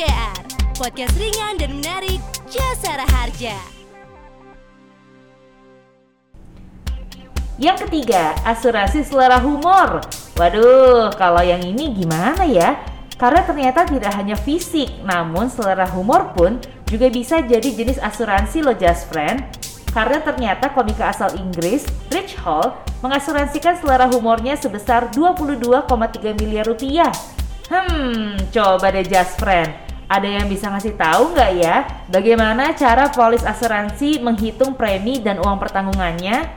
JR, podcast ringan dan menarik Jasara Harja. Yang ketiga, asuransi selera humor. Waduh, kalau yang ini gimana ya? Karena ternyata tidak hanya fisik, namun selera humor pun juga bisa jadi jenis asuransi lo just friend. Karena ternyata komika asal Inggris, Rich Hall, mengasuransikan selera humornya sebesar 22,3 miliar rupiah Hmm, coba deh Just Friend. Ada yang bisa ngasih tahu nggak ya bagaimana cara polis asuransi menghitung premi dan uang pertanggungannya?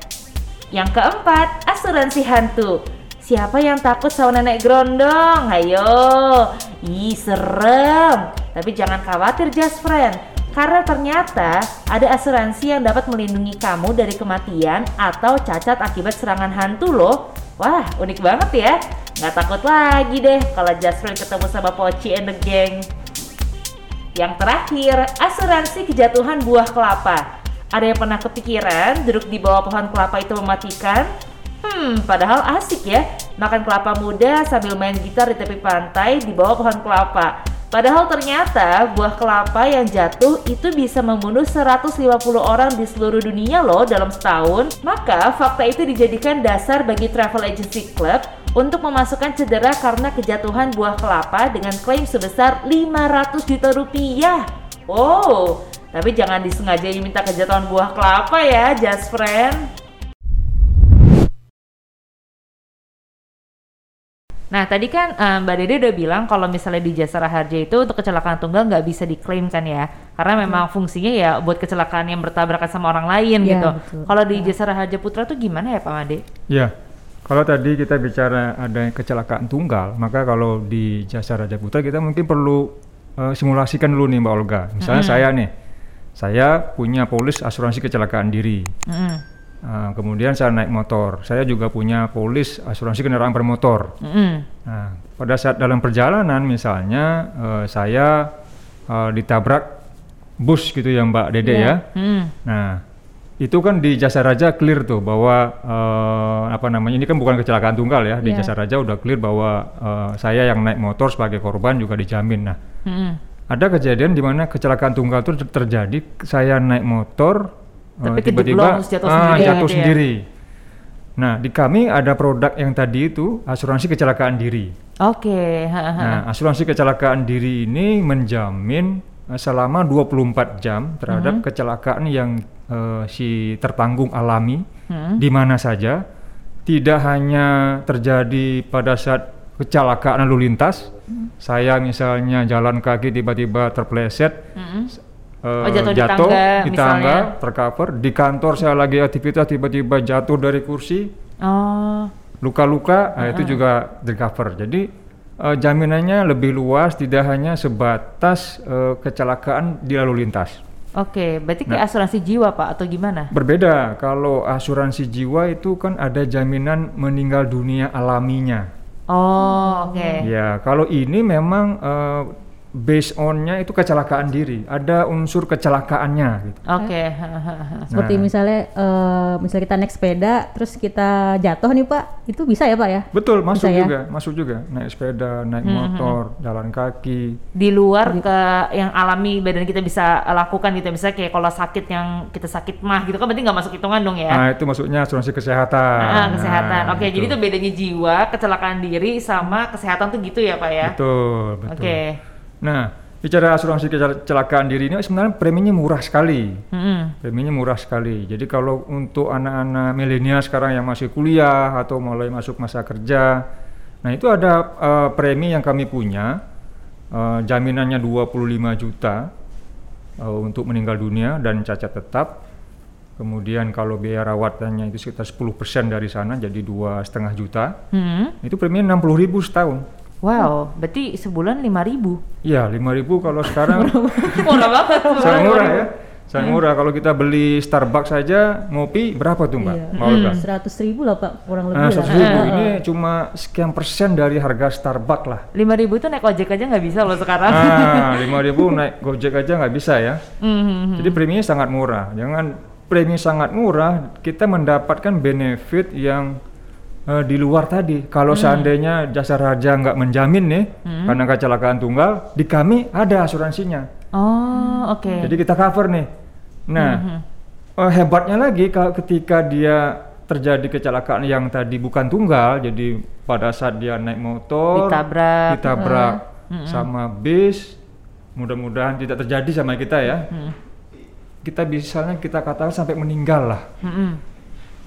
Yang keempat, asuransi hantu. Siapa yang takut sama nenek grondong? Ayo, ih serem. Tapi jangan khawatir Just Friend, karena ternyata ada asuransi yang dapat melindungi kamu dari kematian atau cacat akibat serangan hantu loh. Wah, unik banget ya. Nggak takut lagi deh kalau Jasmine ketemu sama Pochi and the gang. Yang terakhir, asuransi kejatuhan buah kelapa. Ada yang pernah kepikiran duduk di bawah pohon kelapa itu mematikan? Hmm, padahal asik ya, makan kelapa muda sambil main gitar di tepi pantai di bawah pohon kelapa. Padahal ternyata buah kelapa yang jatuh itu bisa membunuh 150 orang di seluruh dunia loh dalam setahun. Maka fakta itu dijadikan dasar bagi Travel Agency Club untuk memasukkan cedera karena kejatuhan buah kelapa dengan klaim sebesar 500 juta rupiah. Wow, tapi jangan disengaja minta kejatuhan buah kelapa ya, just friend. Nah tadi kan um, Mbak Dede udah bilang kalau misalnya di Jasara Harja itu untuk kecelakaan tunggal nggak bisa diklaim kan ya, karena memang hmm. fungsinya ya buat kecelakaan yang bertabrakan sama orang lain ya, gitu. Kalau di ya. Jasara Harja Putra tuh gimana ya Pak Made? Ya, kalau tadi kita bicara ada kecelakaan tunggal, maka kalau di Jasara Harja Putra kita mungkin perlu uh, simulasikan dulu nih Mbak Olga. Misalnya hmm. saya nih, saya punya polis asuransi kecelakaan diri. Hmm Uh, kemudian saya naik motor. Saya juga punya polis asuransi kendaraan bermotor. Mm. Nah, pada saat dalam perjalanan misalnya uh, saya uh, ditabrak bus gitu ya Mbak Dede yeah. ya. Mm. Nah, itu kan di Jasa Raja clear tuh bahwa uh, apa namanya ini kan bukan kecelakaan tunggal ya. Di yeah. Jasa Raja udah clear bahwa uh, saya yang naik motor sebagai korban juga dijamin. Nah, mm. ada kejadian di mana kecelakaan tunggal itu terjadi. Saya naik motor tapi uh, tiba-tiba jatuh ah, sendiri. Jatuh ya, sendiri. Ya? Nah, di kami ada produk yang tadi itu asuransi kecelakaan diri. Oke. Okay. nah, asuransi kecelakaan diri ini menjamin selama 24 jam terhadap hmm. kecelakaan yang uh, si tertanggung alami hmm. di mana saja. Tidak hanya terjadi pada saat kecelakaan lalu lintas, hmm. saya misalnya jalan kaki tiba-tiba terpleset, hmm uh, oh, jatuh, jatuh di tangga, di tangga tercover di kantor saya lagi aktivitas tiba-tiba jatuh dari kursi oh. luka-luka nah, itu juga di cover jadi uh, jaminannya lebih luas tidak hanya sebatas uh, kecelakaan di lalu lintas Oke, berarti kayak nah, asuransi jiwa Pak atau gimana? Berbeda. Kalau asuransi jiwa itu kan ada jaminan meninggal dunia alaminya. Oh, oke. Okay. Ya, kalau ini memang uh, based onnya itu kecelakaan diri, ada unsur kecelakaannya. Gitu. Oke. Okay. Nah. Seperti misalnya, uh, misalnya kita naik sepeda, terus kita jatuh nih Pak, itu bisa ya Pak ya? Betul, masuk bisa ya? juga, ya? masuk juga. Naik sepeda, naik hmm. motor, jalan kaki. Di luar ke yang alami badan kita bisa lakukan gitu, misalnya kayak kalau sakit yang kita sakit mah gitu kan berarti nggak masuk hitungan dong ya? Nah itu maksudnya asuransi kesehatan. Nah, kesehatan. Nah, Oke, okay, jadi itu bedanya jiwa, kecelakaan diri sama kesehatan tuh gitu ya Pak ya? Betul, betul. Oke. Okay. Nah, bicara asuransi kecelakaan diri ini sebenarnya preminya murah sekali. Mm. Preminya murah sekali. Jadi kalau untuk anak-anak milenial sekarang yang masih kuliah atau mulai masuk masa kerja, nah itu ada uh, premi yang kami punya, uh, jaminannya 25 juta uh, untuk meninggal dunia dan cacat tetap. Kemudian kalau biaya rawatannya itu sekitar 10% dari sana jadi dua setengah juta. Mm. Itu preminya 60 ribu setahun. Wow, berarti sebulan lima ribu? Iya, lima ribu kalau sekarang murah banget. Sangat murah ya. Sangat murah. Kalau kita beli Starbucks saja ngopi berapa tuh mbak? Iya. Hmm. Seratus ribu lah pak, kurang lebih. Nah, seratus ribu uh. ini cuma sekian persen dari harga Starbucks lah. Lima ribu itu naik ojek aja nggak bisa loh sekarang. Nah, lima ribu naik gojek aja nggak bisa ya. Mm-hmm. Jadi preminya sangat murah. Jangan premi sangat murah, kita mendapatkan benefit yang eh, di luar tadi. Kalau seandainya jasa raja nggak menjamin nih karena kecelakaan tunggal, di kami ada asuransinya. Oh, oke. Jadi kita cover nih. Nah, eh, hebatnya lagi kalau ketika dia terjadi kecelakaan yang tadi bukan tunggal, jadi pada saat dia naik motor Ditabrak. ditabrak sama bis, mudah-mudahan tidak terjadi sama kita ya. Kita misalnya kita katakan sampai meninggal lah. Mm-mm.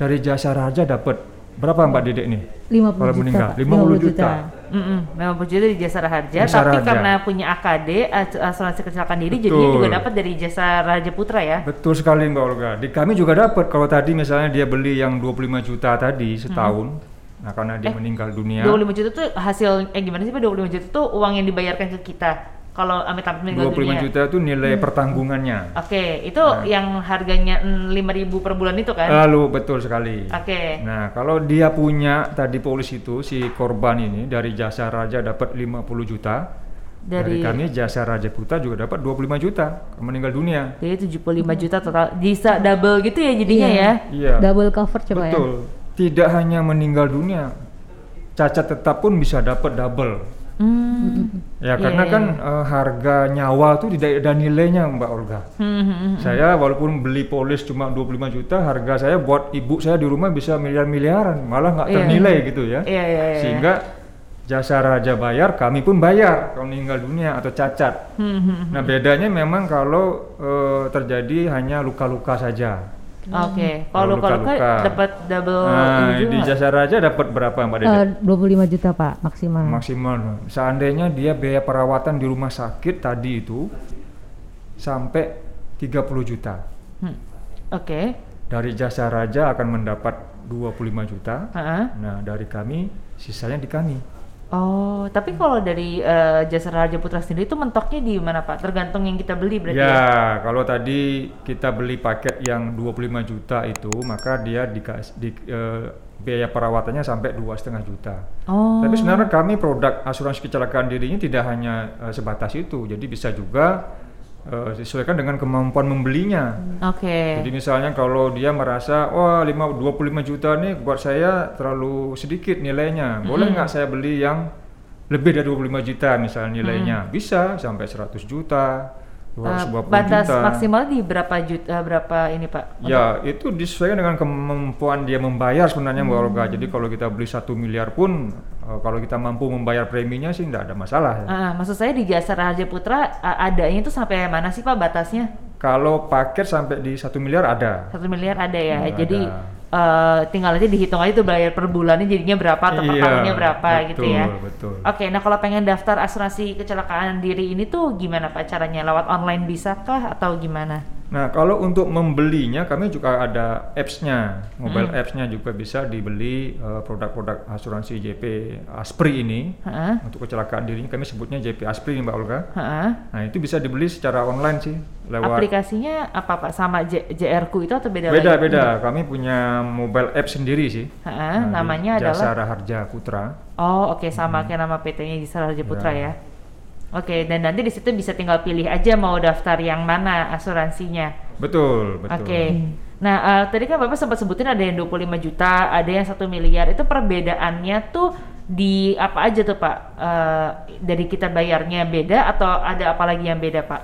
Dari jasa raja dapat berapa Mbak Dedek nih? 50 Kalau juta. meninggal, Pak. 50 juta. Mm-mm. Memang juta di jasa raja, Jasa tapi Raja. karena punya AKD as- asuransi kecelakaan diri, Betul. jadinya juga dapat dari jasa Raja Putra ya. Betul sekali Mbak Olga. Di kami juga dapat kalau tadi misalnya dia beli yang 25 juta tadi setahun. Nah, karena dia Eh, meninggal dunia. 25 juta tuh hasil eh gimana sih Pak 25 juta tuh uang yang dibayarkan ke kita kalau amit-amit meninggal 25 dunia. juta itu nilai pertanggungannya. Oke, itu Nah. yang harganya mm, 5.000 per bulan itu kan? Lalu betul sekali. Oke. Nah, kalau dia punya tadi polis itu si korban ini dari jasa raja dapat 50 juta. Dari, Dari, kami jasa raja putra juga dapat 25 juta meninggal dunia. jadi 75 juta total. Bisa double gitu ya jadinya Iya. ya. Iya. Double cover coba ya. Betul. Tidak hanya meninggal dunia, cacat tetap pun bisa dapat double. Hmm. Ya Iya, karena iya, kan eh, harga nyawa itu tidak ada nilainya Mbak Olga. Hmm, hmm, hmm. Saya walaupun beli polis cuma 25 juta, harga saya buat ibu saya di rumah bisa miliar-miliaran, malah nggak Iya. ternilai gitu ya. Iya, iya, iya. Sehingga jasa raja bayar, kami pun bayar kalau meninggal dunia atau cacat. Hmm, hmm, hmm. Nah bedanya memang kalau eh, terjadi hanya luka-luka saja. Oke, Kalau kalau luka-luka dapat double nah ini di jasa raja dapat berapa Mbak Dede? Eh, 25 juta Pak maksimal. Maksimal. Seandainya dia biaya perawatan di rumah sakit tadi itu sampai 30 juta. Hmm. Oke. Dari jasa raja akan mendapat 25 juta. Heeh. Nah, dari kami sisanya di kami. Oh, tapi kalau dari eh, jasa Raja Putra sendiri itu mentoknya di mana Pak? Tergantung yang kita beli berarti ya? Ya, kalau tadi kita beli paket yang 25 juta itu, maka dia dikas- di, eh, biaya perawatannya sampai dua setengah juta. Oh. Tapi sebenarnya kami produk asuransi kecelakaan diri ini tidak hanya eh, sebatas itu, jadi bisa juga eh, disesuaikan dengan kemampuan membelinya. Oke. Jadi misalnya kalau dia merasa wah 5 25 juta nih buat saya terlalu sedikit nilainya. Boleh nggak saya beli yang lebih dari 25 juta misalnya nilainya? Bisa sampai 100 juta, Eh, 250 batas juta. maksimal di berapa juta berapa ini Pak? Ya, itu disesuaikan dengan kemampuan dia membayar sebenarnya Mbak Olga. Jadi kalau kita beli satu miliar pun, eh, kalau kita mampu membayar preminya sih tidak ada masalah ya. Ah, maksud saya di jasa Raja Putra a- adanya itu sampai mana sih Pak batasnya? Kalau paket sampai di satu miliar ada. Satu miliar ada ya. Hmm, Jadi ada. eh, tinggal aja dihitung aja tuh bayar per bulannya jadinya berapa atau per Iya, tahunnya berapa gitu betul, ya. betul. Oke, nah kalau pengen daftar asuransi kecelakaan diri ini tuh gimana Pak caranya? Lewat online bisa kah atau gimana? Nah, kalau untuk membelinya kami juga ada apps-nya, mobile Hmm. apps-nya juga bisa dibeli eh, produk-produk asuransi JP Aspri ini. Heeh. Untuk kecelakaan dirinya kami sebutnya JP Aspri nih Mbak Olga. Heeh. Nah, itu bisa dibeli secara online sih lewat Aplikasinya apa Pak? Sama J- JR-ku itu atau beda beda lagi? beda. Kami punya mobile app sendiri sih. Heeh, Nah, namanya di Jasa adalah Raharja Putra. Oh, oke sama kayak nama PT-nya Jasa Raja Putra Ya. ya. Oke, dan nanti di situ bisa tinggal pilih aja mau daftar yang mana asuransinya. Betul, betul. Oke. Nah, eh, tadi kan Bapak sempat sebutin ada yang 25 juta, ada yang satu miliar. Itu perbedaannya tuh di apa aja tuh Pak? Eh, dari kita bayarnya beda atau ada apa lagi yang beda Pak?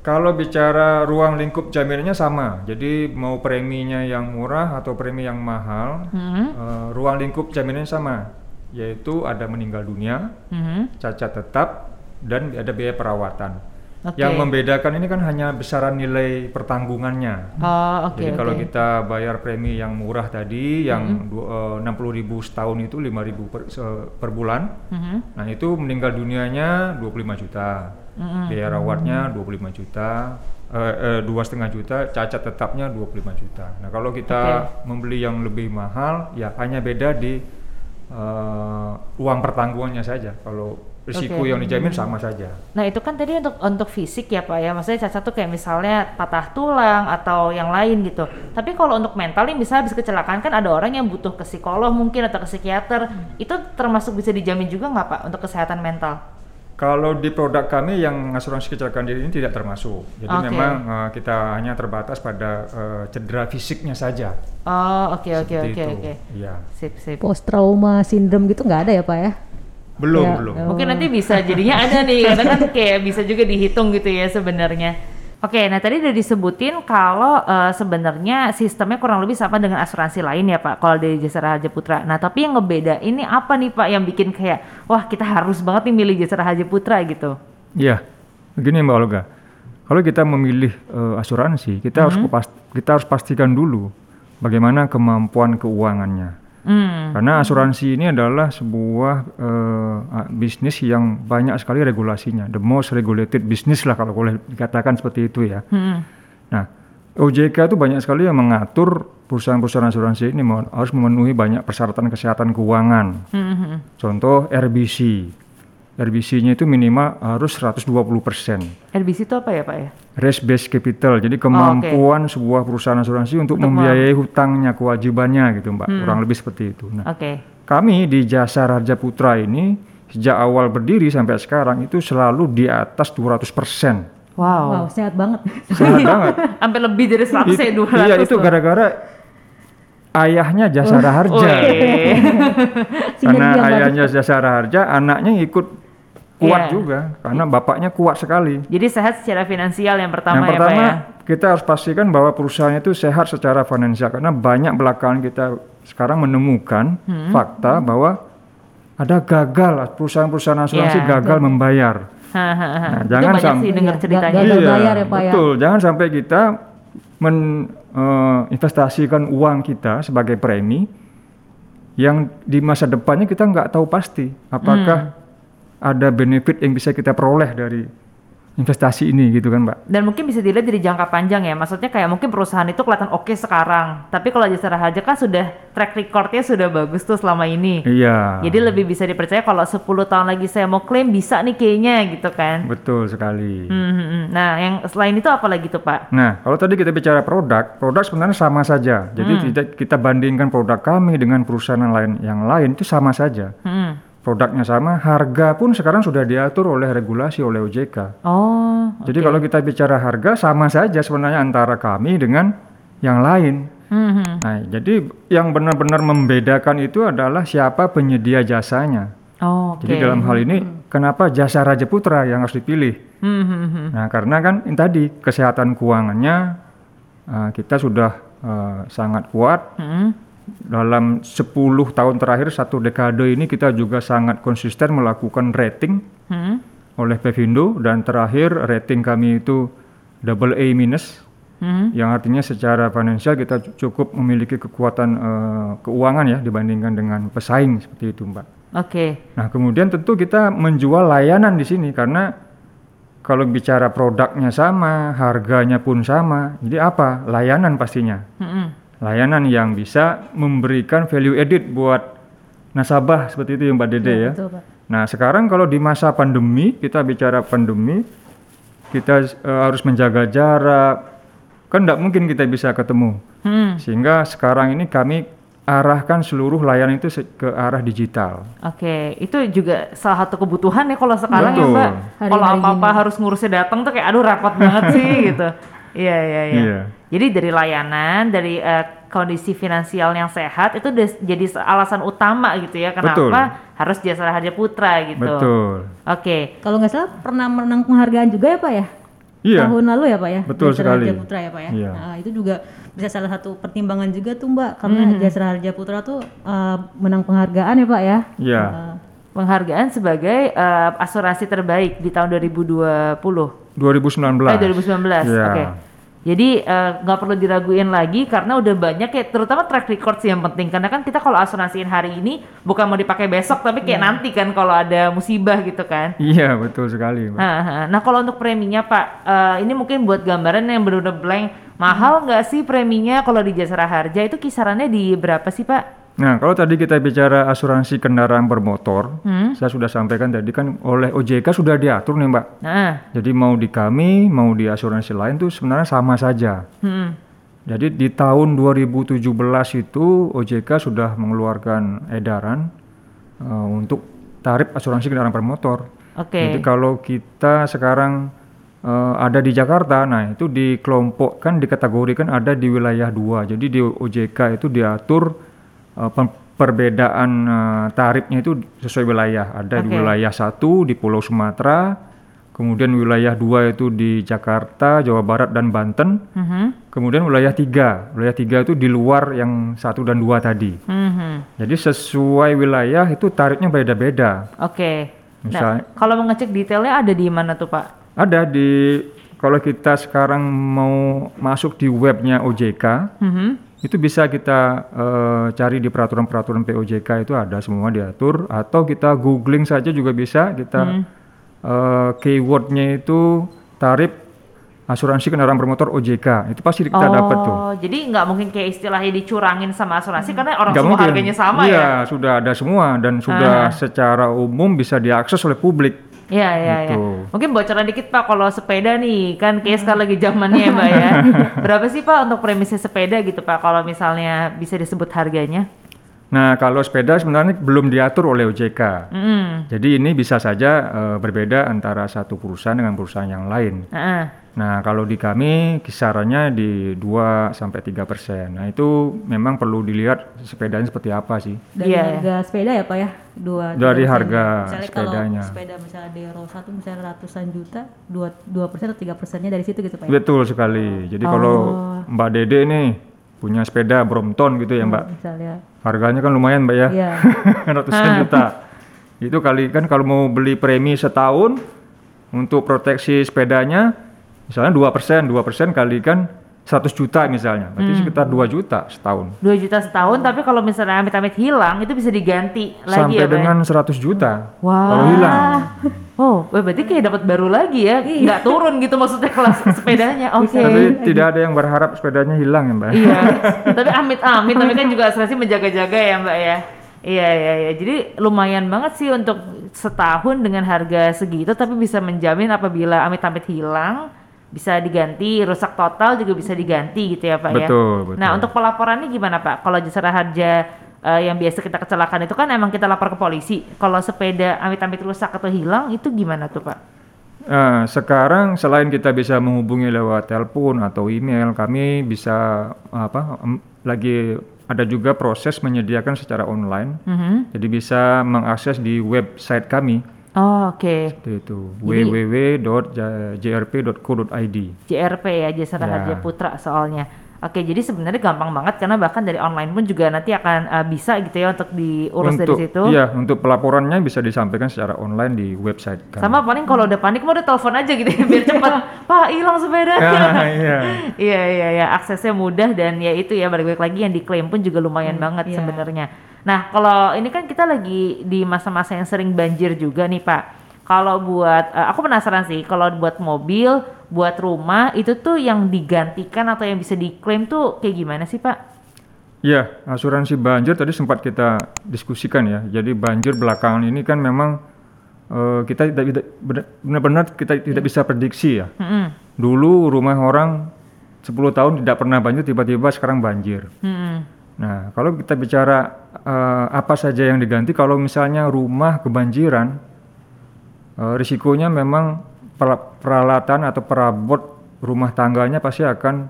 Kalau bicara ruang lingkup jaminannya sama. Jadi mau preminya yang murah atau premi yang mahal, Hmm. eh, ruang lingkup jaminannya sama, yaitu ada meninggal dunia, Hmm. cacat tetap, dan ada biaya perawatan. Oke. Yang membedakan ini kan hanya besaran nilai pertanggungannya. Oh, oke. Jadi kalau oke. kita bayar premi yang murah tadi, yang du- eh, 60.000 setahun itu 5.000 per, se- per bulan, Mhm. Nah itu meninggal dunianya 25 juta, Mm-mm. biaya rawatnya 25 juta, eh, eh, dua setengah juta, cacat tetapnya 25 juta. Nah kalau kita membeli yang lebih mahal, ya hanya beda di eh, uang pertanggungannya saja. Kalau risiko Oke. yang dijamin sama saja. Nah itu kan tadi untuk untuk fisik ya pak ya, maksudnya cacat tuh kayak misalnya patah tulang atau yang lain gitu. Tapi kalau untuk mental nih misalnya habis kecelakaan kan ada orang yang butuh ke psikolog mungkin atau ke psikiater, itu termasuk bisa dijamin juga nggak pak untuk kesehatan mental? Kalau di produk kami yang asuransi kecelakaan diri ini tidak termasuk. Jadi Oke. memang eh, kita hanya terbatas pada eh, cedera fisiknya saja. Oh, oke oke oke oke. Iya. Sip sip. Post trauma syndrome gitu nggak ada ya Pak ya? Belum, Ya, belum. oh. Mungkin nanti bisa jadinya ada nih, karena kan kayak bisa juga dihitung gitu ya sebenarnya. Oke, nah tadi udah disebutin kalau eh, sebenarnya sistemnya kurang lebih sama dengan asuransi lain ya Pak, kalau dari Jasa Raharja Putra. Nah tapi yang ngebeda ini apa nih Pak yang bikin kayak, wah kita harus banget nih milih Jasa Raharja Putra gitu. Iya, begini Mbak Olga. Kalau kita memilih eh, asuransi, kita harus kepas- kita harus pastikan dulu bagaimana kemampuan keuangannya. Hmm, Karena asuransi ini adalah sebuah ah, bisnis yang banyak sekali regulasinya. The most regulated business lah kalau boleh dikatakan seperti itu ya. hmm, Nah, OJK itu banyak sekali yang mengatur perusahaan-perusahaan asuransi ini harus memenuhi banyak persyaratan kesehatan keuangan. hmm, hmm. Contoh RBC. RBC-nya itu minimal harus 120%. RBC itu apa ya Pak ya? Risk based capital. Jadi kemampuan sebuah perusahaan asuransi untuk, Untuk membiayai hutangnya, kewajibannya gitu, Mbak. Kurang lebih seperti itu. Nah, Oke, kami di Jasa Raja Putra ini sejak awal berdiri sampai sekarang itu selalu di atas 200%. wow, Wow, sehat banget. Sehat banget. sampai lebih dari 100 ya It- 200 iya, itu gara-gara ayahnya Jasa Raharja. Wih. Karena ayahnya Jasa Raharja, anaknya ikut kuat Iya. juga karena bapaknya kuat sekali. Jadi sehat secara finansial yang pertama yang ya Pak pertama ya? kita harus pastikan bahwa perusahaan itu sehat secara finansial karena banyak belakangan kita sekarang menemukan Hmm. fakta bahwa ada gagal perusahaan-perusahaan asuransi Iya. gagal membayar. Hahaha. Nah, Itu jangan sampai- sih dengar Iya, ceritanya. gagal bayar ya, Pak, ya? betul. Jangan sampai kita menginvestasikan uang kita sebagai premi yang di masa depannya kita nggak tahu pasti apakah Hmm. Ada benefit yang bisa kita peroleh dari investasi ini gitu kan, Mbak. Dan mungkin bisa dilihat dari jangka panjang ya. Maksudnya kayak mungkin perusahaan itu kelihatan oke sekarang, tapi kalau Jasa Raharja kan sudah track recordnya sudah bagus tuh selama ini. Iya. Jadi lebih bisa dipercaya kalau 10 tahun lagi saya mau klaim bisa nih kayaknya gitu kan. Betul sekali. Hmm, hmm, hmm. Nah, yang selain itu apa lagi tuh Pak? Nah, kalau tadi kita bicara produk, produk sebenarnya sama saja. Jadi Hmm. tidak kita bandingkan produk kami dengan perusahaan yang lain, yang lain itu sama saja. Hmm. Produknya sama, harga pun sekarang sudah diatur oleh regulasi oleh OJK. Oh, Jadi kalau kita bicara harga sama saja sebenarnya antara kami dengan yang lain. hmm, hmm. Nah, jadi yang benar-benar membedakan itu adalah siapa penyedia jasanya. Oh, oke. Jadi dalam hal ini kenapa jasa Raja Putra yang harus dipilih? Hmm, hmm, hmm. Nah, karena kan ini tadi kesehatan keuangannya uh, kita sudah uh, sangat kuat. Hmm. Dalam 10 tahun terakhir satu dekade ini kita juga sangat konsisten melakukan rating Hmm. oleh Pevindo dan terakhir rating kami itu double A minus Hmm. yang artinya secara finansial kita cu- cukup memiliki kekuatan uh, keuangan ya dibandingkan dengan pesaing seperti itu, Mbak. Oke. Nah, kemudian tentu kita menjual layanan di sini karena kalau bicara produknya sama, harganya pun sama. Jadi apa? Layanan pastinya. Hmm. Layanan yang bisa memberikan value added buat nasabah seperti itu ya Mbak Dede ya. Betul, Pak. Nah, sekarang kalau di masa pandemi, kita bicara pandemi, kita eh, harus menjaga jarak. Kan tidak mungkin kita bisa ketemu. Hmm. Sehingga sekarang ini kami arahkan seluruh layanan itu se- ke arah digital. Oke, itu juga salah satu kebutuhan ya kalau sekarang ya Betul. Mbak. Hari-hari Kalau apa-apa harus ngurusnya datang tuh kayak aduh repot banget sih gitu. Iya iya iya. Iya. Jadi dari layanan, dari eh, kondisi finansial yang sehat itu jadi alasan utama gitu ya kenapa Betul. harus Jasa Raharja Putra gitu. Betul. Oke. Kalau nggak salah pernah menang penghargaan juga ya Pak ya? Iya. Tahun lalu ya Pak ya? Betul Jasa sekali. Putra ya Pak ya? Iya. Nah, itu juga bisa salah satu pertimbangan juga tuh Mbak karena Mhm. Jasa Raharja Putra tuh eh, menang penghargaan ya Pak ya? Iya. Eh, Penghargaan sebagai eh, asuransi terbaik di tahun 2020. 2019. Eh 2019. Iya. Oke. Jadi eh, nggak perlu diraguin lagi karena udah banyak ya terutama track record sih yang penting karena kan kita kalau asuransiin hari ini bukan mau dipakai besok tapi kayak nanti kan kalau ada musibah gitu kan. Iya, betul sekali. Ha. Nah kalau untuk preminya Pak, eh, ini mungkin buat gambaran yang benar-benar blank, mahal nggak sih preminya kalau di Jasa Raharja itu kisarannya di berapa sih Pak? Nah, kalau tadi kita bicara asuransi kendaraan bermotor, Hmm? saya sudah sampaikan tadi kan oleh OJK sudah diatur nih, Mbak. Nah, Jadi mau di kami, mau di asuransi lain tuh sebenarnya sama saja. hmm. Jadi di tahun 2017 itu OJK sudah mengeluarkan edaran eh, untuk tarif asuransi kendaraan bermotor. Oke. Jadi kalau kita sekarang eh, ada di Jakarta, nah itu dikelompokkan, dikategorikan ada di wilayah dua. Jadi di OJK itu diatur eh, perbedaan eh, tarifnya itu sesuai wilayah. Ada di Oke. wilayah satu di Pulau Sumatera, kemudian wilayah dua itu di Jakarta, Jawa Barat dan Banten. Mhm. Kemudian wilayah tiga, wilayah tiga itu di luar yang satu dan dua tadi. Mhm. Jadi sesuai wilayah itu tarifnya beda-beda. Oke. Nah, Misalnya- kalau mau ngecek detailnya ada di mana tuh Pak? Ada di kalau kita sekarang mau masuk di webnya OJK, Mhm. Itu bisa kita eh, cari di peraturan-peraturan POJK itu ada semua diatur, atau kita googling saja juga bisa. Kita eh, keywordnya itu tarif asuransi kendaraan bermotor OJK, itu pasti kita dapat tuh. Oh, jadi nggak mungkin kayak istilahnya dicurangin sama asuransi karena orang Nggak semua mungkin. harganya sama iya, ya. sudah ada semua dan sudah secara umum bisa diakses oleh publik. Iya, iya, iya. Gitu. Mungkin bocoran dikit Pak kalau sepeda nih, kan kayak sekarang lagi zamannya ya Mbak ya. Berapa sih Pak untuk premisnya sepeda gitu Pak kalau misalnya bisa disebut harganya? Nah, kalau sepeda sebenarnya belum diatur oleh OJK. Mm. Jadi ini bisa saja eh, berbeda antara satu perusahaan dengan perusahaan yang lain. Heeh. Nah, kalau di kami kisarannya di 2 sampai 3 persen. Nah, itu memang perlu dilihat sepedanya seperti apa sih. Dari Iya, harga sepeda ya Pak ya? Dua, Dari harga misalnya sepedanya. kalau sepeda misalnya di row 1 misalnya ratusan juta, dua dua persen atau tiga persennya dari situ gitu Pak ya? Betul sekali. Jadi kalau Mbak Dede nih punya sepeda Brompton gitu ya, Mbak. Misalnya, Harganya kan lumayan, Mbak ya. iya. Ratusan juta. Itu kali kan kalau mau beli premi setahun untuk proteksi sepedanya misalnya 2%, 2% kali kan 100 juta misalnya. Berarti Hmm. sekitar 2 juta setahun. 2 juta setahun tapi kalau misalnya amit-amit hilang itu bisa diganti lagi Sampai ya ya? dengan 100 juta. Wah. Kalau hilang. Oh, berarti kayak dapat baru lagi ya? Nggak turun gitu maksudnya kelas sepedanya. Oke. Tapi tidak ada yang berharap sepedanya hilang ya, Mbak. Iya. tapi amit-amit, tapi kan juga asuransi menjaga-jaga ya Mbak ya. Iya iya iya. Jadi lumayan banget sih untuk setahun dengan harga segitu tapi bisa menjamin apabila amit-amit hilang bisa diganti, rusak total juga bisa diganti gitu ya Pak ya. Betul, betul. Nah, untuk pelaporannya gimana Pak? Kalau jasa harja eh, yang biasa kita kecelakaan itu kan emang kita lapor ke polisi. Kalau sepeda amit-amit rusak atau hilang itu gimana tuh Pak? Nah, sekarang selain kita bisa menghubungi lewat telepon atau email, kami bisa apa lagi ada juga proses menyediakan secara online. Mhm. Jadi bisa mengakses di website kami Oh, oke. seperti itu www.jrp.co.id. JRP ya Jasa Ya. Harja Putra soalnya. Oke, jadi sebenarnya gampang banget karena bahkan dari online pun juga nanti akan eh, bisa gitu ya untuk diurus untuk dari situ. iya untuk pelaporannya bisa disampaikan secara online di website kami. Sama paling kalau udah panik mau udah telepon aja gitu ya biar cepat. Pak, hilang sepedanya. Ah, iya. Iya iya iya aksesnya mudah dan ya itu ya balik-balik lagi yang diklaim pun juga lumayan banget iya. sebenarnya. Nah kalau ini kan kita lagi di masa-masa yang sering banjir juga nih Pak. Kalau buat eh, aku penasaran sih kalau buat mobil, buat rumah itu tuh yang digantikan atau yang bisa diklaim tuh kayak gimana sih Pak? Iya, asuransi banjir tadi sempat kita diskusikan ya. Jadi banjir belakangan ini kan memang eh, kita tidak tidak- benar- benar-benar kita tidak bisa prediksi ya. Mm-mm. Dulu rumah orang 10 tahun tidak pernah banjir, tiba-tiba sekarang banjir. Mm-mm. Nah, kalau kita bicara eh, apa saja yang diganti, kalau misalnya rumah kebanjiran, eh, risikonya memang per- peralatan atau perabot rumah tangganya pasti akan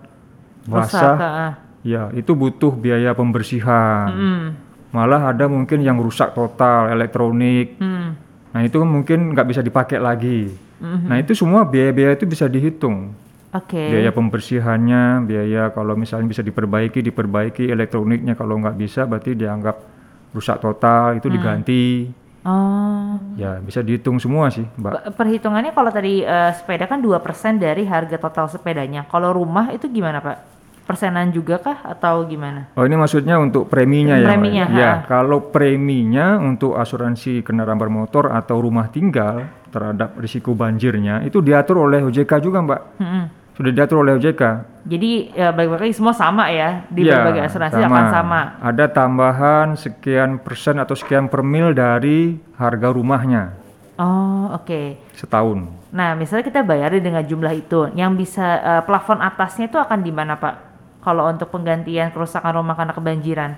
basah. ah. Ya, itu butuh biaya pembersihan. Mm. Malah ada mungkin yang rusak total, elektronik. Mm. Nah, itu mungkin nggak bisa dipakai lagi. Mhm. Nah, itu semua biaya-biaya itu bisa dihitung. Oke. Biaya pembersihannya, biaya kalau misalnya bisa diperbaiki, diperbaiki elektroniknya kalau nggak bisa berarti dianggap rusak total, itu diganti. Oh. Ya, bisa dihitung semua sih, Mbak. Ba- Perhitungannya kalau tadi eh, sepeda kan 2% dari harga total sepedanya. Kalau rumah itu gimana, Pak? Persenan juga kah atau gimana? Oh, ini maksudnya untuk preminya ya? Preminya, Ya, ha. kalau preminya untuk asuransi kendaraan bermotor atau rumah tinggal terhadap risiko banjirnya itu diatur oleh OJK juga, Mbak. Mm-mm. Sudah diatur oleh OJK. Jadi ya balik lagi semua sama ya di Iya, berbagai asuransi akan sama. Ada tambahan sekian persen atau sekian per mil dari harga rumahnya Oh, oke. setahun. Nah, misalnya kita bayarin dengan jumlah itu, yang bisa eh, plafon atasnya itu akan di mana, Pak? Kalau untuk penggantian kerusakan rumah karena kebanjiran.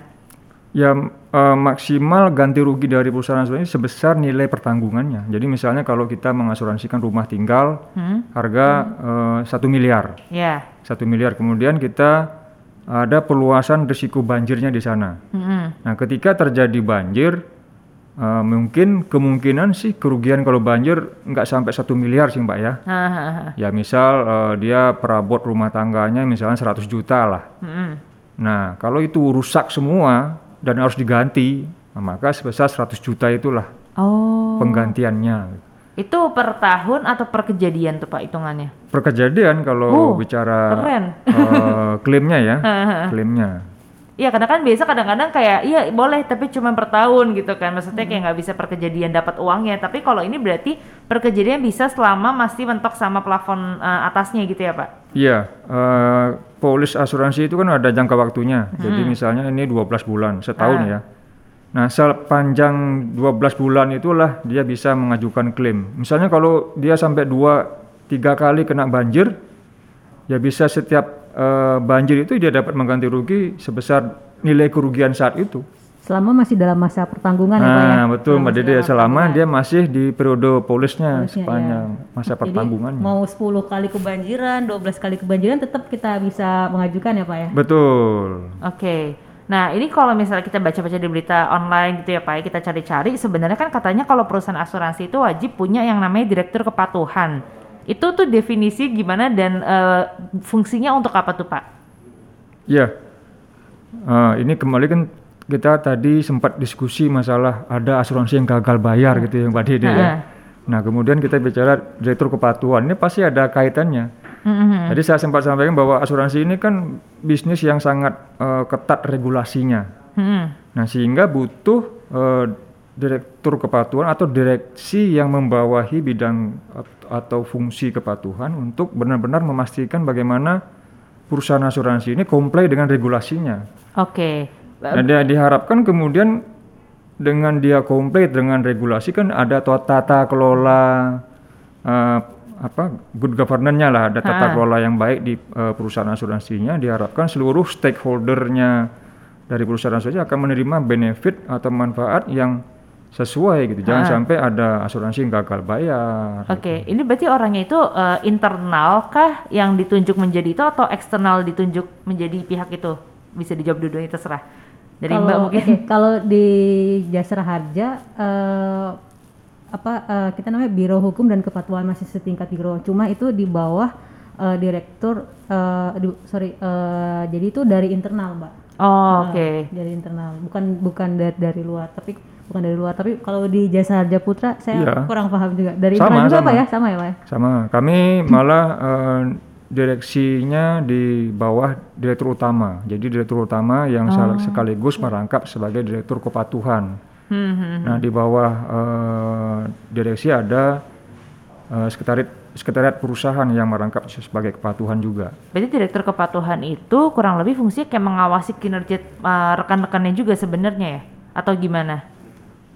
Ya eh, maksimal ganti rugi dari perusahaan asuransi sebesar nilai pertanggungannya. Jadi misalnya kalau kita mengasuransikan rumah tinggal Hmm? harga eh, satu miliar, Ya. satu miliar. Kemudian kita ada perluasan risiko banjirnya di sana. Mm-mm. Nah, ketika terjadi banjir, eh, mungkin kemungkinan sih kerugian kalau banjir nggak sampai satu miliar sih mbak ya. Ya misal eh, dia perabot rumah tangganya misalnya 100 juta lah. Mm-mm. Nah, kalau itu rusak semua dan harus diganti, nah, maka sebesar 100 juta itulah Oh. penggantiannya. Itu per tahun atau per kejadian tuh Pak hitungannya? Per kejadian kalau Oh, bicara keren. eh, klaimnya ya, klaimnya. Iya, kadang kan biasa kadang-kadang kayak iya boleh tapi cuma per tahun gitu kan. Maksudnya kayak nggak bisa per kejadian dapat uangnya. Tapi kalau ini berarti per kejadian bisa selama masih mentok sama plafon eh, atasnya gitu ya Pak? Iya, eh, polis asuransi itu kan ada jangka waktunya. Jadi misalnya ini 12 bulan, setahun Ah. ya. Nah, sepanjang 12 bulan itulah dia bisa mengajukan klaim. Misalnya kalau dia sampai 2 3 kali kena banjir, ya bisa setiap eh, banjir itu dia dapat mengganti rugi sebesar nilai kerugian saat itu. Selama masih dalam masa pertanggungan ya Pak ya. Nah, betul Mbak Dede, selama dia masih di periode polisnya Polisnya, sepanjang masa Jadi pertanggungannya. mau 10 kali kebanjiran, 12 kali kebanjiran tetap kita bisa mengajukan ya Pak ya. Betul. Oke. Nah, ini kalau misalnya kita baca-baca di berita online gitu ya Pak, ya, kita cari-cari sebenarnya kan katanya kalau perusahaan asuransi itu wajib punya yang namanya direktur kepatuhan. Itu tuh definisi gimana dan eh, fungsinya untuk apa tuh Pak? Ya, Eh, ini kembali kan kita tadi sempat diskusi masalah ada asuransi yang gagal bayar gitu ya Mbak Dede ya. Nah kemudian kita bicara direktur kepatuhan ini pasti ada kaitannya. Mhm. Jadi saya sempat sampaikan bahwa asuransi ini kan bisnis yang sangat eh, ketat regulasinya. Mhm. Nah sehingga butuh eh, direktur kepatuhan atau direksi yang membawahi bidang at- atau fungsi kepatuhan untuk benar-benar memastikan bagaimana perusahaan asuransi ini comply dengan regulasinya. Oke. Dan dia diharapkan kemudian dengan dia komplit dengan regulasi kan ada tata kelola eh, apa good governance-nya lah, ada tata Ah. kelola yang baik di eh, perusahaan asuransinya. Diharapkan seluruh stakeholdernya dari perusahaan asuransi akan menerima benefit atau manfaat yang sesuai gitu. Jangan Ah. sampai ada asuransi yang gagal bayar. Oke, ini berarti orangnya itu eh, internal kah yang ditunjuk menjadi itu atau eksternal ditunjuk menjadi pihak itu? Bisa dijawab dua-duanya terserah. Dari Mbak Kalau mungkin. oke, kalau di Jasara Harja eh, apa eh, kita namanya Biro Hukum dan Kepatuhan masih setingkat biro. Cuma itu di bawah eh, direktur eh, di- sorry eh, jadi itu dari internal, Mbak. Oh, Nah, oke. Dari internal, bukan bukan dari, dari luar, tapi bukan dari luar. Tapi kalau di Jasa Harja Putra saya Iya. kurang paham juga. Dari Sama, internal juga sama. Pak ya, sama ya, Pak ya? Sama, kami malah eh, direksinya di bawah direktur utama. Jadi direktur utama yang sal- sekaligus merangkap sebagai direktur kepatuhan. Hmm, hmm. Nah, di bawah eh, direksi ada eh, sekretariat sekretariat perusahaan yang merangkap sebagai kepatuhan juga. Berarti direktur kepatuhan itu kurang lebih fungsinya kayak mengawasi kinerja uh, rekan-rekannya juga sebenarnya ya? Atau gimana?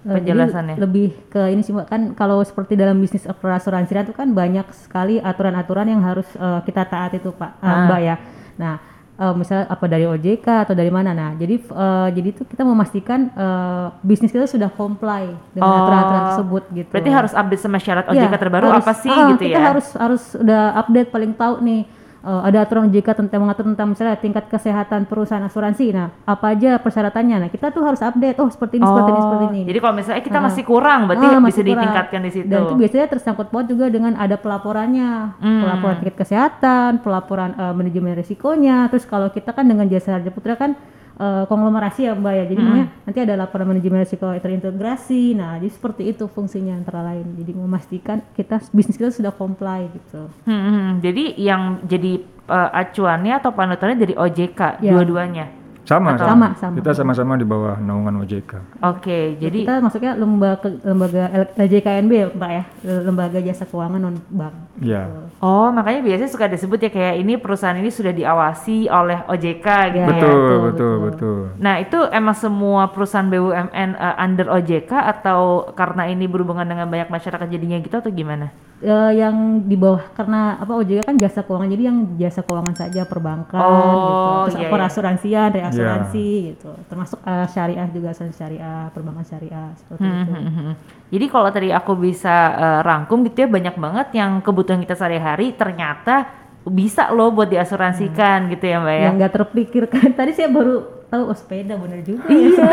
Eh, jadi Penjelasannya. lebih ke ini sih Mbak, kan kalau seperti dalam bisnis asuransi itu kan banyak sekali aturan-aturan yang harus eh, kita taati itu Pak eh, Ah. Mbak ya. Nah, eh, misalnya apa dari OJK atau dari mana? Nah, jadi eh, jadi itu kita memastikan eh, bisnis kita sudah comply dengan Oh. aturan-aturan tersebut gitu. Berarti harus update sama syarat OJK terbaru harus- apa sih ah, gitu kita ya? harus harus udah update paling tahu nih eh, ada aturan OJK tentang mengatur tentang misalnya tingkat kesehatan perusahaan asuransi. Nah, apa aja persyaratannya? Nah, kita tuh harus update. Oh, seperti ini, seperti ini, seperti ini. Jadi kalau misalnya kita Ah. masih kurang, berarti Ah, bisa masih kurang. ditingkatkan di situ. Dan itu biasanya tersangkut paut juga dengan ada pelaporannya, Hmm. pelaporan tingkat kesehatan, pelaporan eh, manajemen risikonya. Terus kalau kita kan dengan jasa harja putra kan eh, konglomerasi ya mbak ya, jadi Hmm. nanti ada laporan manajemen risiko terintegrasi. Nah, jadi seperti itu fungsinya antara lain. Jadi memastikan kita bisnis kita sudah comply gitu. Hmm, hmm. Jadi yang jadi uh, acuannya atau panutannya dari OJK Ya. dua-duanya. Sama, Atau- Sama, sama. Kita sama-sama di bawah naungan OJK. Oke, jadi kita masuknya lembaga lembaga LJKNB ya mbak ya, lembaga jasa keuangan non bank. Ya. oh makanya biasanya suka disebut ya kayak ini perusahaan ini sudah diawasi oleh OJK gitu Ya, ya. Betul, betul, betul, betul. betul. Nah itu emang semua perusahaan BUMN uh, under OJK atau karena ini berhubungan dengan banyak masyarakat jadinya gitu atau gimana? Eh, yang di bawah karena apa OJK kan jasa keuangan jadi yang jasa keuangan saja perbankan Oh, gitu terus iya, apa iya. asuransian reasuransi gitu termasuk eh, syariah juga asuransi syariah perbankan syariah seperti Hmm, itu hmm, hmm. Jadi kalau tadi aku bisa eh, rangkum gitu ya banyak banget yang kebutuhan kita sehari-hari ternyata bisa loh buat diasuransikan gitu ya mbak ya. nggak terpikirkan tadi saya baru tahu oh sepeda bener juga ya Iya,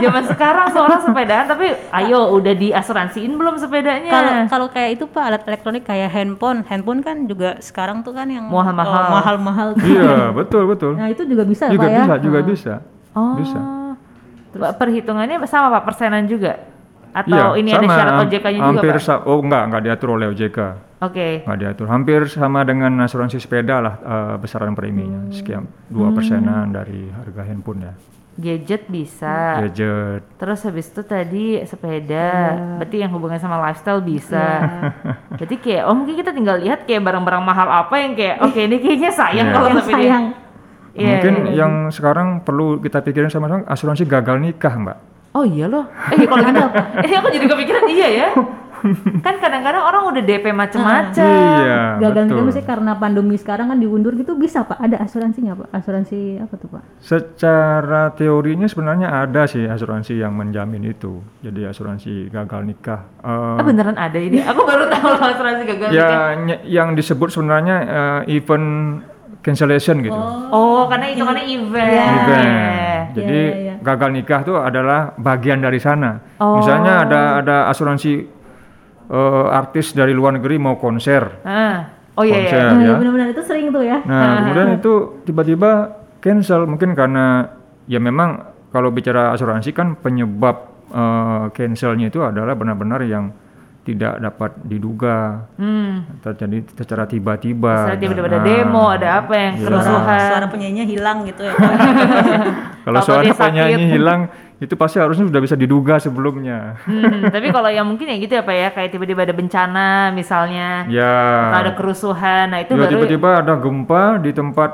zaman sekarang seorang sepedaan tapi ayo udah diasuransiin belum sepedanya? Kalau kalau kayak itu Pak alat elektronik kayak handphone, handphone kan juga sekarang tuh kan yang Mahal-mahal. oh, mahal-mahal tuh. Iya, betul betul. nah itu juga bisa juga pak ya bisa, juga Ah. bisa. oh, Bisa. Pak, perhitungannya sama pak persenan juga? Atau Iya, ini ada sama, syarat ham- OJK-nya juga hampir pak? sa- oh enggak, enggak diatur oleh OJK. Oke. Nggak diatur. Hampir sama dengan asuransi sepeda lah eh, besaran preminya. Hmm. Sekian dua persenan dari harga handphone ya. Gadget bisa. Gadget. Terus habis itu tadi sepeda, berarti yang hubungannya sama lifestyle bisa. Berarti kayak, oh mungkin kita tinggal lihat kayak barang-barang mahal apa yang kayak, oke ini kayaknya sayang Iya. kalau yang tapi sayang Iya, Mungkin iya. yang sekarang perlu kita pikirin sama-sama asuransi gagal nikah, Mbak. Oh iya loh. Eh kalau gitu, eh aku jadi kepikiran iya ya. kan kadang-kadang orang udah DP macem-macem. Iya, gagal nikah betul. mesti karena pandemi sekarang kan diundur gitu bisa pak ada asuransinya pak asuransi apa tuh pak Secara teorinya sebenarnya ada sih asuransi yang menjamin itu. Jadi asuransi gagal nikah. Eh, Ah beneran ada ini. Aku baru tahu loh asuransi gagal nikah. ya ny- yang disebut sebenarnya eh, event cancellation gitu. Oh, karena itu karena event. Event. Jadi Iya, iya, iya. gagal nikah itu adalah bagian dari sana. Oh. Misalnya ada ada asuransi eh, artis dari luar negeri mau konser. Ah. Oh iya konser iya. Nah, ya. benar-benar itu sering tuh ya Nah, kemudian itu tiba-tiba cancel mungkin karena ya memang kalau bicara asuransi kan penyebab eh, cancelnya itu adalah benar-benar yang tidak dapat diduga Hmm. terjadi secara tiba-tiba. Misalnya tiba-tiba ada Nah, demo, ada apa yang Iya. kerusuhan. Suara penyanyinya hilang gitu ya. Kalau suara penyanyi hilang itu pasti harusnya sudah bisa diduga sebelumnya. Hmm, tapi kalau yang mungkin ya gitu ya Pak ya, kayak tiba-tiba ada bencana misalnya, Ya. atau ada kerusuhan, nah itu Ya, baru tiba-tiba ada gempa di tempat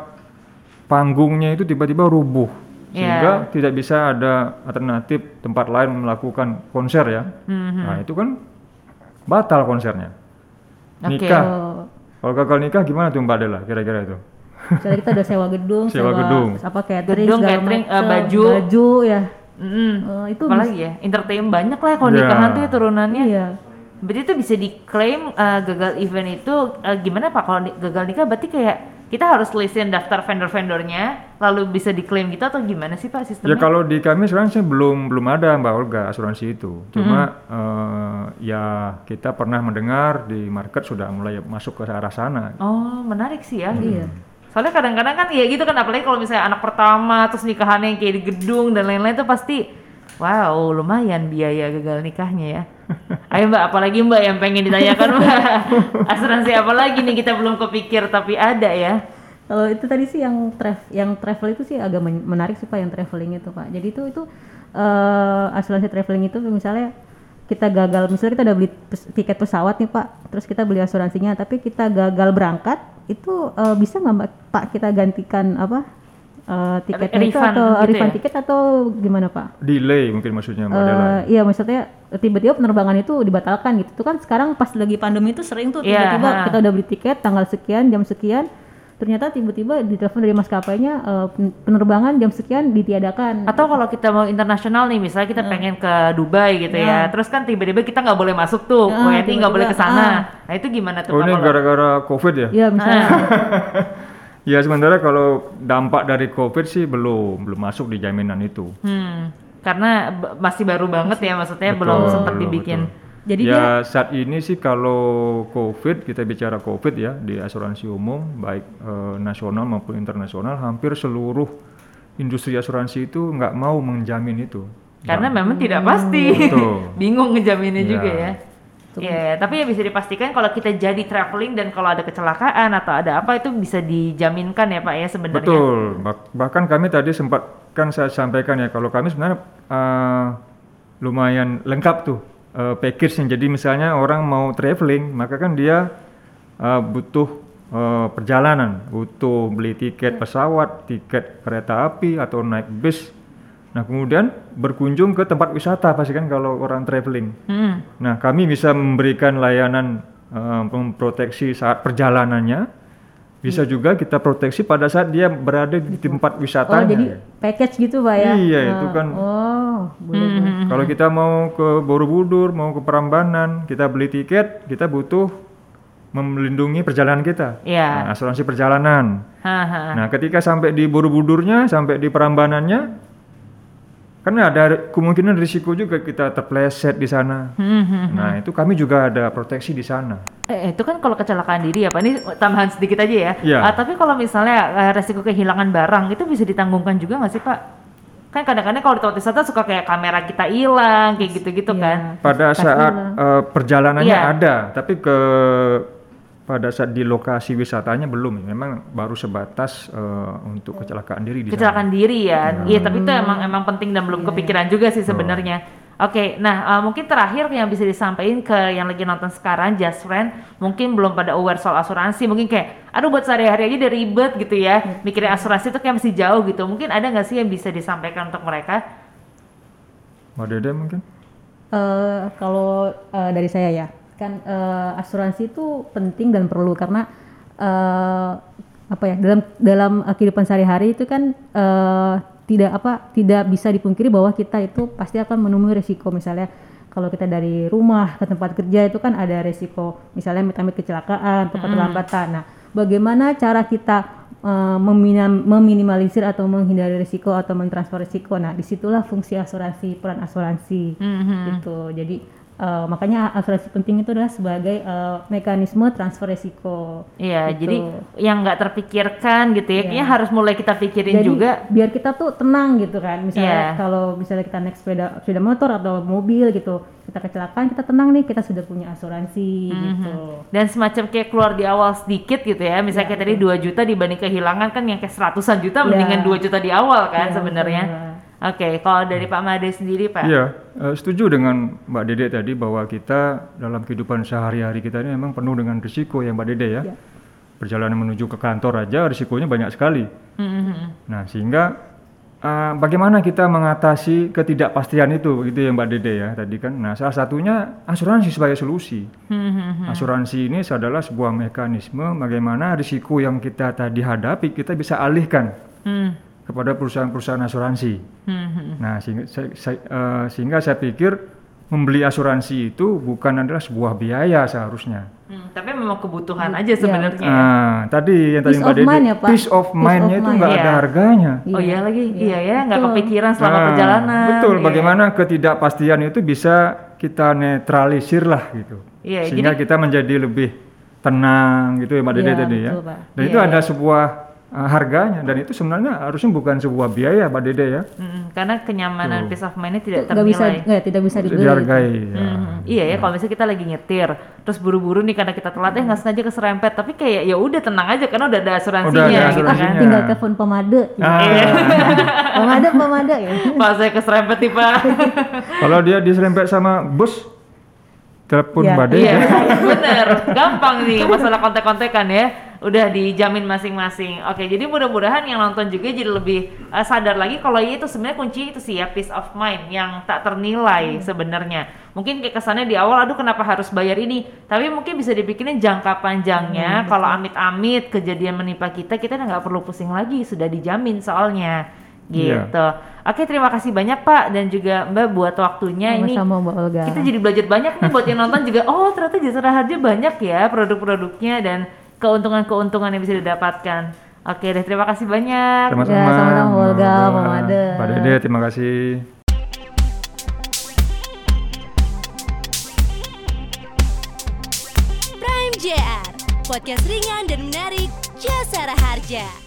panggungnya itu tiba-tiba rubuh Iya. sehingga tidak bisa ada alternatif tempat lain melakukan konser ya. Hmm, Nah itu kan batal konsernya. Oke. Nikah. Kalau gagal nikah gimana tuh Mbak Dela kira-kira itu? misalnya kita udah sewa gedung Sewa gedung. apa catering Gedung, catering, macem, baju. baju ya Mm-mm. Eh, itu Apalagi ya, entertain banyak lah kalau Ya. nikahan tuh ya turunannya. iya Berarti itu bisa diklaim eh, gagal event itu eh, gimana Pak kalau gagal nikah berarti kayak kita harus listin daftar vendor-vendornya lalu bisa diklaim gitu atau gimana sih Pak Ya sistemnya? kalau di kami sekarang sih belum belum ada Mbak Olga asuransi itu. Cuma eh, ya kita pernah mendengar di market sudah mulai masuk ke arah sana. Oh, menarik sih ya. Iya. Soalnya kadang-kadang kan ya gitu kan apalagi kalau misalnya anak pertama terus nikahannya yang kayak di gedung dan lain-lain tuh pasti wow lumayan biaya gagal nikahnya ya. Ayo Mbak, apalagi Mbak yang pengen ditanyakan Mbak. Asuransi apa lagi nih kita belum kepikir tapi ada ya. Kalau itu tadi sih yang travel, yang travel itu sih agak men- menarik sih pak yang traveling itu pak. Jadi itu itu eh, asuransi traveling itu misalnya kita gagal, misalnya kita udah beli tiket pesawat nih pak, terus kita beli asuransinya, tapi kita gagal berangkat, itu eh, bisa nggak mbak pak kita gantikan apa eh, tiketnya itu Refund atau gitu refund ya? tiket atau gimana pak? Delay mungkin maksudnya Mbak Dela. Eh, iya maksudnya tiba-tiba penerbangan itu dibatalkan gitu. Itu kan sekarang pas lagi pandemi itu sering tuh Iya, tiba-tiba ha. kita udah beli tiket tanggal sekian jam sekian ternyata tiba-tiba ditelepon dari maskapainya eh, pen- penerbangan jam sekian ditiadakan. Atau kalau kita mau internasional nih, misalnya kita pengen ke Dubai gitu ya, terus kan tiba-tiba kita nggak boleh masuk tuh, WNI nggak boleh ke sana. ah. Nah itu gimana tuh Oh ini gara-gara COVID ya? Iya misalnya Ya sementara kalau dampak dari COVID sih belum belum masuk di jaminan itu. Hmm, karena masih baru banget ya, maksudnya belum Betul, sempat betul, dibikin. betul. Jadi ya saat ini sih kalau COVID kita bicara COVID ya di asuransi umum baik eh, nasional maupun internasional hampir seluruh industri asuransi itu nggak mau menjamin itu. Karena memang tidak pasti. Betul. Bingung ngejaminnya Iya. juga ya. Iya, tapi ya bisa dipastikan kalau kita jadi traveling dan kalau ada kecelakaan atau ada apa itu bisa dijaminkan ya Pak ya sebenarnya. Betul. Bah- bahkan kami tadi sempat kan saya sampaikan ya kalau kami sebenarnya eh, lumayan lengkap tuh eh, package-nya. Jadi misalnya orang mau traveling maka kan dia eh, butuh eh, perjalanan, butuh beli tiket pesawat, tiket kereta api atau naik bis. Nah kemudian berkunjung ke tempat wisata pasti kan kalau orang traveling. Hmm. Nah, kami bisa memberikan layanan eh, memproteksi saat perjalanannya, bisa juga kita proteksi pada saat dia berada di tempat Oh, wisatanya. jadi package gitu Pak ya? Iya, Eh, itu kan. Oh, boleh boleh. Kalau kita mau ke Borobudur, mau ke Prambanan, kita beli tiket, kita butuh melindungi perjalanan kita. Iya. Nah, asuransi perjalanan. Haha. Nah, ketika sampai di Borobudurnya, sampai di Prambanannya, kan ada kemungkinan risiko juga kita terpleset di sana. Hmm, Nah, itu kami juga ada proteksi di sana. Eh, itu kan kalau kecelakaan diri ya Pak, ini tambahan sedikit aja ya. Iya. Ah, tapi kalau misalnya eh, resiko kehilangan barang itu bisa ditanggungkan juga nggak sih Pak? Kan kadang-kadang kalau di tempat wisata suka kayak kamera kita hilang, kayak gitu-gitu Iya. kan. Pada saat eh, perjalanannya Iya. ada, tapi ke pada saat di lokasi wisatanya belum. Memang baru sebatas eh, untuk kecelakaan diri di sana. Kecelakaan diri ya. Iya, tapi itu emang emang penting dan belum kepikiran juga sih sebenarnya. Oke, nah eh, mungkin terakhir yang bisa disampaikan ke yang lagi nonton sekarang, Just Friend, mungkin belum pada aware soal asuransi, mungkin kayak, aduh buat sehari-hari aja udah ribet gitu ya, mikirin asuransi itu kayak masih jauh gitu. Mungkin ada nggak sih yang bisa disampaikan untuk mereka? Mbak Dede mungkin? Eh, kalau eh, dari saya ya, kan eh, asuransi itu penting dan perlu karena eh, apa ya dalam dalam eh, kehidupan sehari-hari itu kan eh, tidak apa tidak bisa dipungkiri bahwa kita itu pasti akan menemui resiko misalnya kalau kita dari rumah ke tempat kerja itu kan ada resiko misalnya amit-amit kecelakaan atau keterlambatan. Nah, bagaimana cara kita meminim- meminimalisir atau menghindari risiko atau mentransfer risiko. Nah, di situlah fungsi asuransi, peran asuransi gitu. Jadi eh, makanya asuransi penting itu adalah sebagai eh, mekanisme transfer risiko. Iya, Gitu. jadi yang nggak terpikirkan gitu ya, Iya. kayaknya harus mulai kita pikirin Jadi juga. biar kita tuh tenang gitu kan. Misalnya Iya. kalau misalnya kita naik sepeda sepeda motor atau mobil gitu, kita kecelakaan kita tenang nih, kita sudah punya asuransi Mhm. gitu. Dan semacam kayak keluar di awal sedikit gitu ya, misalnya kayak tadi 2 juta dibanding kehilangan kan yang kayak seratusan juta Iya. mendingan 2 juta di awal kan Iya, sebenarnya. Oke, kalau dari Pak Made sendiri Pak? Iya, eh, setuju dengan Mbak Dede tadi bahwa kita dalam kehidupan sehari-hari kita ini memang penuh dengan risiko ya Mbak Dede ya. Iya. Perjalanan menuju ke kantor aja risikonya banyak sekali. Mhm. Nah, sehingga eh, bagaimana kita mengatasi ketidakpastian itu gitu ya Mbak Dede ya tadi kan. Nah, salah satunya asuransi sebagai solusi. Mhm. Asuransi ini adalah sebuah mekanisme bagaimana risiko yang kita tadi hadapi kita bisa alihkan Hmm. Kepada perusahaan-perusahaan asuransi. Mhm. Nah, sehingga saya, saya- eh, sehingga saya pikir membeli asuransi itu bukan adalah sebuah biaya seharusnya. Hmm, tapi memang kebutuhan aja sebenarnya. Nah, tadi yang tadi Peace Mbak of Dede, mind ya, Pak. peace of mind-nya itu mind. nggak ada Iya. harganya. Oh iya lagi, iya ya, nggak kepikiran selama Nah, perjalanan. Betul, Iya. bagaimana ketidakpastian itu bisa kita netralisir lah gitu. Iya, Sehingga jadi- kita menjadi lebih tenang gitu ya Mbak Dede Iya, tadi ya. betul, Pak. Dan itu Iya, ada iya. sebuah uh, harganya dan itu sebenarnya harusnya bukan sebuah biaya Mbak Dede ya. Mm, karena kenyamanan Tuh. peace of mind-nya tidak bisa ternilai. nggak tidak bisa dibeli. Dihargai. ya. Mhm. Iya ya, kalau misalnya kita lagi nyetir, terus buru-buru nih karena kita telat, eh nggak sengaja keserempet, tapi kayak ya udah tenang aja karena udah ada asuransinya, Udah ada gitu asuransinya. kan. Tinggal telepon pemade. gitu. Ah, pemade pemade ya. Pak saya keserempet nih Pak. kalau dia diserempet sama bus, telepon Iya. Mbak Dede. Iya, bener. Gampang nih masalah kontek-kontekan ya. Udah dijamin masing-masing. Oke, jadi mudah-mudahan yang nonton juga jadi lebih eh, sadar lagi kalau ya itu sebenarnya kunci itu sih ya peace of mind yang tak ternilai sebenarnya. Mungkin kayak kesannya di awal, aduh kenapa harus bayar ini? Tapi mungkin bisa dipikirin jangka panjangnya. kalau amit-amit kejadian menimpa kita, kita nggak perlu pusing lagi, sudah dijamin soalnya. Iya. Gitu. Oke, terima kasih banyak Pak dan juga Mbak buat waktunya ini. Sama-sama Mbak Olga. Kita jadi belajar banyak nih buat yang nonton juga. Oh ternyata jasa harja banyak ya produk-produknya dan keuntungan-keuntungan yang bisa didapatkan. Oke deh terima kasih banyak. Sama-sama. Ya, sama-sama. Mbak Made. Mbak Dede, terima kasih. Prime JR, podcast ringan dan menarik Jasara Harja.